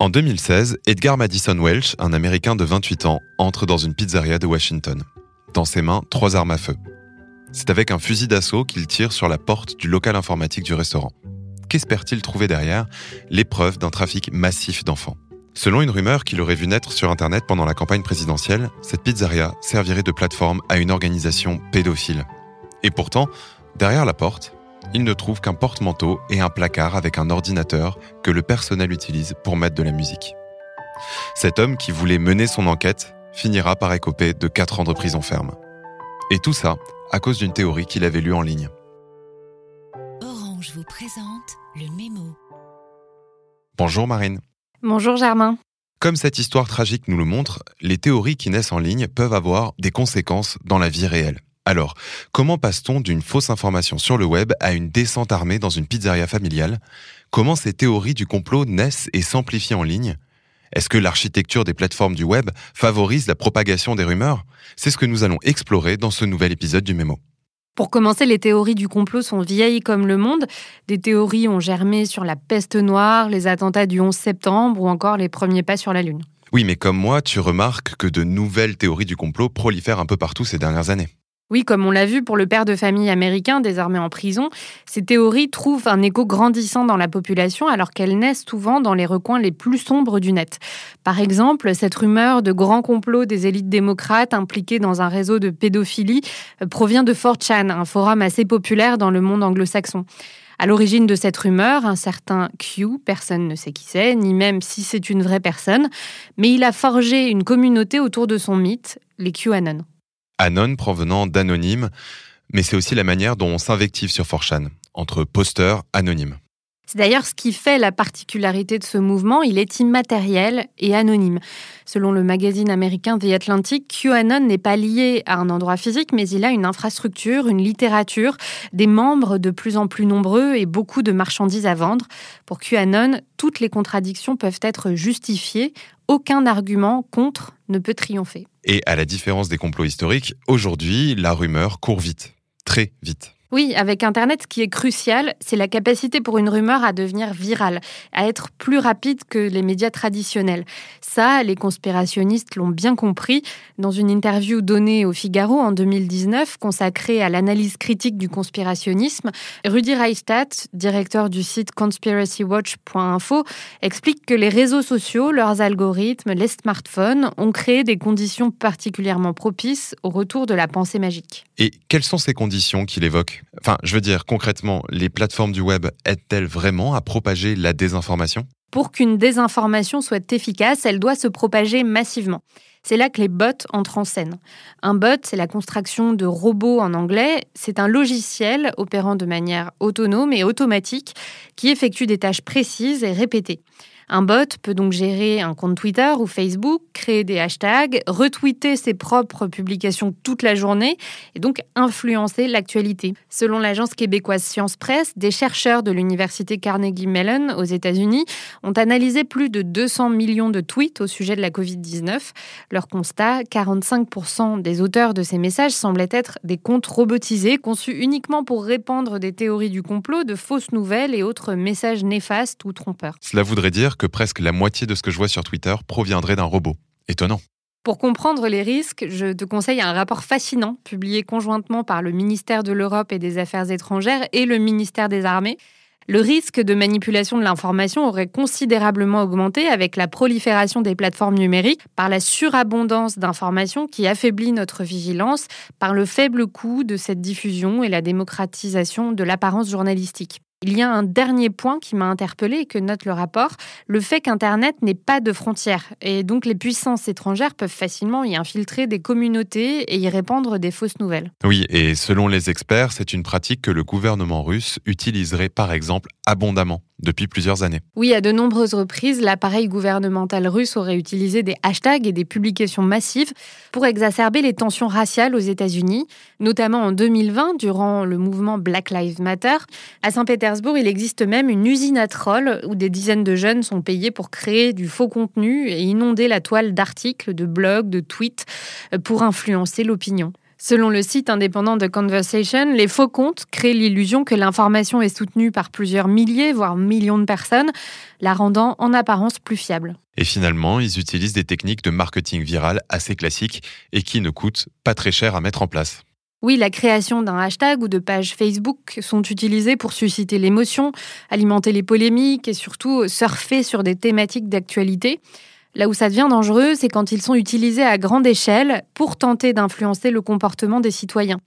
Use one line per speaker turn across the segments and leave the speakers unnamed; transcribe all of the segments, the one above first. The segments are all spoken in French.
En 2016, Edgar Madison Welch, un Américain de 28 ans, entre dans une pizzeria de Washington. Dans ses mains, trois armes à feu. C'est avec un fusil d'assaut qu'il tire sur la porte du local informatique du restaurant. Qu'espère-t-il trouver derrière L'épreuve d'un trafic massif d'enfants? Selon une rumeur qu'il aurait vu naître sur Internet pendant la campagne présidentielle, cette pizzeria servirait de plateforme à une organisation pédophile. Et pourtant, derrière la porte, il ne trouve qu'un porte-manteau et un placard avec un ordinateur que le personnel utilise pour mettre de la musique. Cet homme qui voulait mener son enquête finira par écoper de 4 ans de prison ferme. Et tout ça à cause d'une théorie qu'il avait lue en ligne.
Orange vous présente le mémo.
Bonjour Marine.
Bonjour Germain.
Comme cette histoire tragique nous le montre, les théories qui naissent en ligne peuvent avoir des conséquences dans la vie réelle. Alors, comment passe-t-on d'une fausse information sur le web à une descente armée dans une pizzeria familiale? Comment ces théories du complot naissent et s'amplifient en ligne? Est-ce que l'architecture des plateformes du web favorise la propagation des rumeurs? C'est ce que nous allons explorer dans ce nouvel épisode du Mémo.
Pour commencer, les théories du complot sont vieilles comme le monde. Des théories ont germé sur la peste noire, les attentats du 11 septembre ou encore les premiers pas sur la Lune.
Oui, mais comme moi, tu remarques que de nouvelles théories du complot prolifèrent un peu partout ces dernières années.
Oui, comme on l'a vu pour le père de famille américain désormais en prison, ces théories trouvent un écho grandissant dans la population alors qu'elles naissent souvent dans les recoins les plus sombres du net. Par exemple, cette rumeur de grand complot des élites démocrates impliquées dans un réseau de pédophilie euh, provient de 4chan, un forum assez populaire dans le monde anglo-saxon. À l'origine de cette rumeur, un certain Q, personne ne sait qui c'est, ni même si c'est une vraie personne, mais il a forgé une communauté autour de son mythe, les QAnon.
Anon provenant d'anonyme, mais c'est aussi la manière dont on s'invective sur Forchan, entre posteurs anonymes.
C'est d'ailleurs ce qui fait la particularité de ce mouvement, il est immatériel et anonyme. Selon le magazine américain The Atlantic, QAnon n'est pas lié à un endroit physique, mais il a une infrastructure, une littérature, des membres de plus en plus nombreux et beaucoup de marchandises à vendre. Pour QAnon, toutes les contradictions peuvent être justifiées, aucun argument contre ne peut triompher.
Et à la différence des complots historiques, aujourd'hui, la rumeur court vite, très vite.
Oui, avec Internet, ce qui est crucial, c'est la capacité pour une rumeur à devenir virale, à être plus rapide que les médias traditionnels. Ça, les conspirationnistes l'ont bien compris. Dans une interview donnée au Figaro en 2019, consacrée à l'analyse critique du conspirationnisme, Rudy Reichstadt, directeur du site conspiracywatch.info, explique que les réseaux sociaux, leurs algorithmes, les smartphones ont créé des conditions particulièrement propices au retour de la pensée magique.
Et quelles sont ces conditions qu'il évoque? Enfin, je veux dire, concrètement, les plateformes du web aident-elles vraiment à propager la désinformation?
Pour qu'une désinformation soit efficace, elle doit se propager massivement. C'est là que les bots entrent en scène. Un bot, c'est la construction de robots en anglais. C'est un logiciel opérant de manière autonome et automatique qui effectue des tâches précises et répétées. Un bot peut donc gérer un compte Twitter ou Facebook, créer des hashtags, retweeter ses propres publications toute la journée et donc influencer l'actualité. Selon l'agence québécoise Science Presse, des chercheurs de l'université Carnegie Mellon aux États-Unis ont analysé plus de 200 millions de tweets au sujet de la Covid-19. Leur constat, 45% des auteurs de ces messages semblaient être des comptes robotisés conçus uniquement pour répandre des théories du complot, de fausses nouvelles et autres messages néfastes ou trompeurs.
Cela voudrait dire que presque la moitié de ce que je vois sur Twitter proviendrait d'un robot. Étonnant.
Pour comprendre les risques, je te conseille un rapport fascinant publié conjointement par le ministère de l'Europe et des Affaires étrangères et le ministère des Armées. Le risque de manipulation de l'information aurait considérablement augmenté avec la prolifération des plateformes numériques, par la surabondance d'informations qui affaiblit notre vigilance, par le faible coût de cette diffusion et la démocratisation de l'apparence journalistique. Il y a un dernier point qui m'a interpellé et que note le rapport, le fait qu'Internet n'ait pas de frontières. Et donc les puissances étrangères peuvent facilement y infiltrer des communautés et y répandre des fausses nouvelles.
Oui, et selon les experts, c'est une pratique que le gouvernement russe utiliserait par exemple abondamment depuis plusieurs années.
Oui, à de nombreuses reprises, l'appareil gouvernemental russe aurait utilisé des hashtags et des publications massives pour exacerber les tensions raciales aux États-Unis, notamment en 2020 durant le mouvement Black Lives Matter. À Saint-Pétersbourg, il existe même une usine à trolls où des dizaines de jeunes sont payés pour créer du faux contenu et inonder la toile d'articles, de blogs, de tweets pour influencer l'opinion. Selon le site indépendant de Conversation, les faux comptes créent l'illusion que l'information est soutenue par plusieurs milliers, voire millions de personnes, la rendant en apparence plus fiable.
Et finalement, ils utilisent des techniques de marketing viral assez classiques et qui ne coûtent pas très cher à mettre en place.
Oui, la création d'un hashtag ou de page Facebook sont utilisées pour susciter l'émotion, alimenter les polémiques et surtout surfer sur des thématiques d'actualité. Là où ça devient dangereux, c'est quand ils sont utilisés à grande échelle pour tenter d'influencer le comportement des citoyens.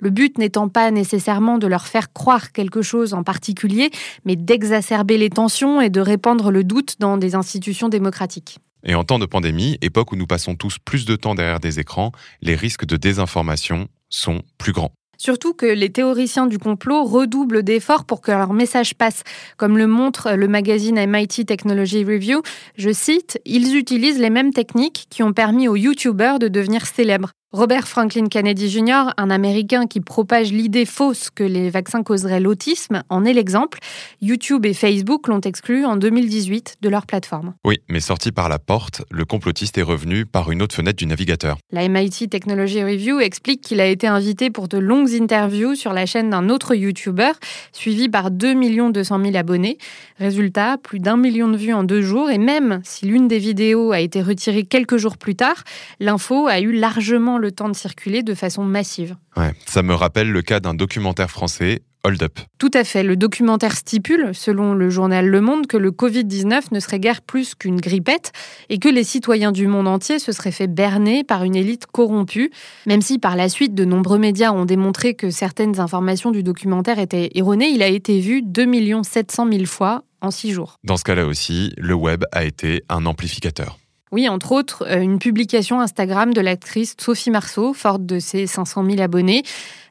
Le but n'étant pas nécessairement de leur faire croire quelque chose en particulier, mais d'exacerber les tensions et de répandre le doute dans des institutions démocratiques.
Et en temps de pandémie, époque où nous passons tous plus de temps derrière des écrans, les risques de désinformation sont plus grands.
Surtout que les théoriciens du complot redoublent d'efforts pour que leur message passe. Comme le montre le magazine MIT Technology Review, je cite, Ils utilisent les mêmes techniques qui ont permis aux YouTubers de devenir célèbres. Robert Franklin Kennedy Jr., un Américain qui propage l'idée fausse que les vaccins causeraient l'autisme, en est l'exemple. YouTube et Facebook l'ont exclu en 2018 de leur plateforme.
Oui, mais sorti par la porte, le complotiste est revenu par une autre fenêtre du navigateur.
La MIT Technology Review explique qu'il a été invité pour de longues interviews sur la chaîne d'un autre YouTuber, suivi par 2 200 000 abonnés. Résultat, plus d'un million de vues en deux jours, et même si l'une des vidéos a été retirée quelques jours plus tard, l'info a eu largement le le temps de circuler de façon massive.
Ouais, ça me rappelle le cas d'un documentaire français, Hold Up.
Tout à fait. Le documentaire stipule, selon le journal Le Monde, que le Covid-19 ne serait guère plus qu'une grippette et que les citoyens du monde entier se seraient fait berner par une élite corrompue, même si par la suite de nombreux médias ont démontré que certaines informations du documentaire étaient erronées, il a été vu 2 700 000 fois en six jours.
Dans ce cas-là aussi, le web a été un amplificateur.
Oui, entre autres, euh, une publication Instagram de l'actrice Sophie Marceau, forte de ses 500 000 abonnés.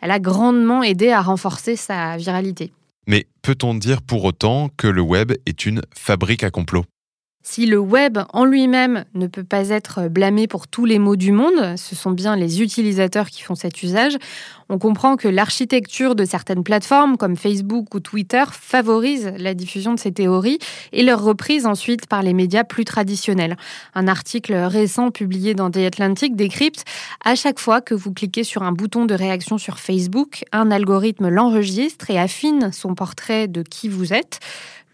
Elle a grandement aidé à renforcer sa viralité.
Mais peut-on dire pour autant que le web est une fabrique à complot?
Si le web en lui-même ne peut pas être blâmé pour tous les maux du monde, ce sont bien les utilisateurs qui font cet usage, on comprend que l'architecture de certaines plateformes comme Facebook ou Twitter favorise la diffusion de ces théories et leur reprise ensuite par les médias plus traditionnels. Un article récent publié dans The Atlantic décrypte à chaque fois que vous cliquez sur un bouton de réaction sur Facebook, un algorithme l'enregistre et affine son portrait de qui vous êtes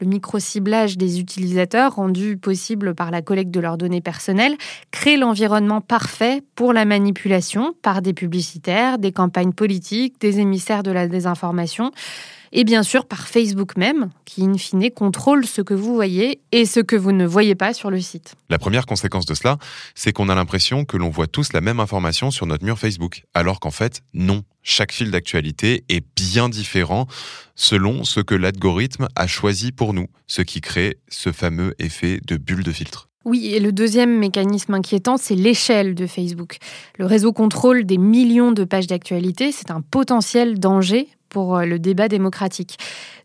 le micro-ciblage des utilisateurs, rendu possible par la collecte de leurs données personnelles, crée l'environnement parfait pour la manipulation par des publicitaires, des campagnes politiques, des émissaires de la désinformation et bien sûr par Facebook même, qui in fine contrôle ce que vous voyez et ce que vous ne voyez pas sur le site.
La première conséquence de cela, c'est qu'on a l'impression que l'on voit tous la même information sur notre mur Facebook, alors qu'en fait, non. Chaque fil d'actualité est bien différent selon ce que l'algorithme a choisi pour nous, ce qui crée ce fameux effet de bulle de filtre.
Oui, et le deuxième mécanisme inquiétant, c'est l'échelle de Facebook. Le réseau contrôle des millions de pages d'actualité, c'est un potentiel danger pour euh, le débat démocratique.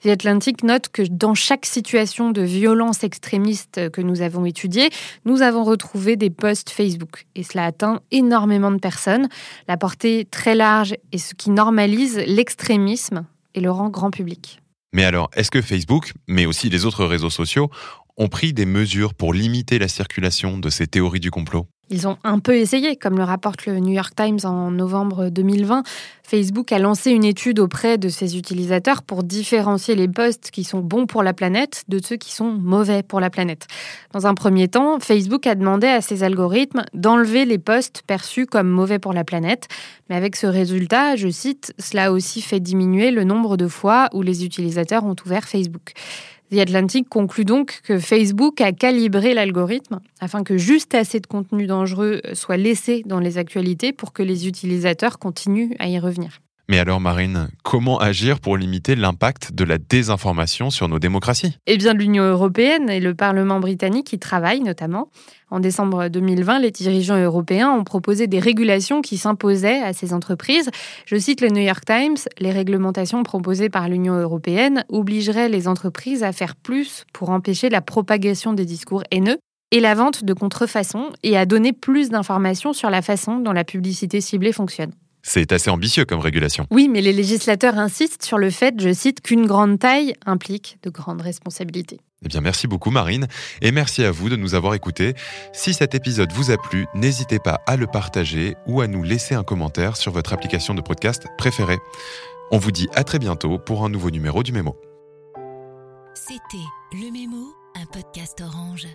The Atlantic note que dans chaque situation de violence extrémiste que nous avons étudiée, nous avons retrouvé des posts Facebook. Et cela atteint énormément de personnes. La portée très large est ce qui normalise l'extrémisme et le rend grand public.
Mais alors, est-ce que Facebook, mais aussi les autres réseaux sociaux, ont pris des mesures pour limiter la circulation de ces théories du complot
ils ont un peu essayé, comme le rapporte le New York Times en novembre 2020. Facebook a lancé une étude auprès de ses utilisateurs pour différencier les posts qui sont bons pour la planète de ceux qui sont mauvais pour la planète. Dans un premier temps, Facebook a demandé à ses algorithmes d'enlever les posts perçus comme mauvais pour la planète. Mais avec ce résultat, je cite, cela a aussi fait diminuer le nombre de fois où les utilisateurs ont ouvert Facebook. The Atlantic conclut donc que Facebook a calibré l'algorithme afin que juste assez de contenu dangereux soit laissé dans les actualités pour que les utilisateurs continuent à y revenir.
Mais alors Marine, comment agir pour limiter l'impact de la désinformation sur nos démocraties?
Eh bien l'Union européenne et le Parlement britannique y travaillent notamment. En décembre 2020, les dirigeants européens ont proposé des régulations qui s'imposaient à ces entreprises. Je cite le New York Times, les réglementations proposées par l'Union européenne obligeraient les entreprises à faire plus pour empêcher la propagation des discours haineux et la vente de contrefaçons et à donner plus d'informations sur la façon dont la publicité ciblée fonctionne.
C'est assez ambitieux comme régulation.
Oui, mais les législateurs insistent sur le fait, je cite, qu'une grande taille implique de grandes responsabilités.
Eh bien, merci beaucoup Marine et merci à vous de nous avoir écoutés. Si cet épisode vous a plu, n'hésitez pas à le partager ou à nous laisser un commentaire sur votre application de podcast préférée. On vous dit à très bientôt pour un nouveau numéro du Mémo.
C'était Le Mémo, un podcast orange.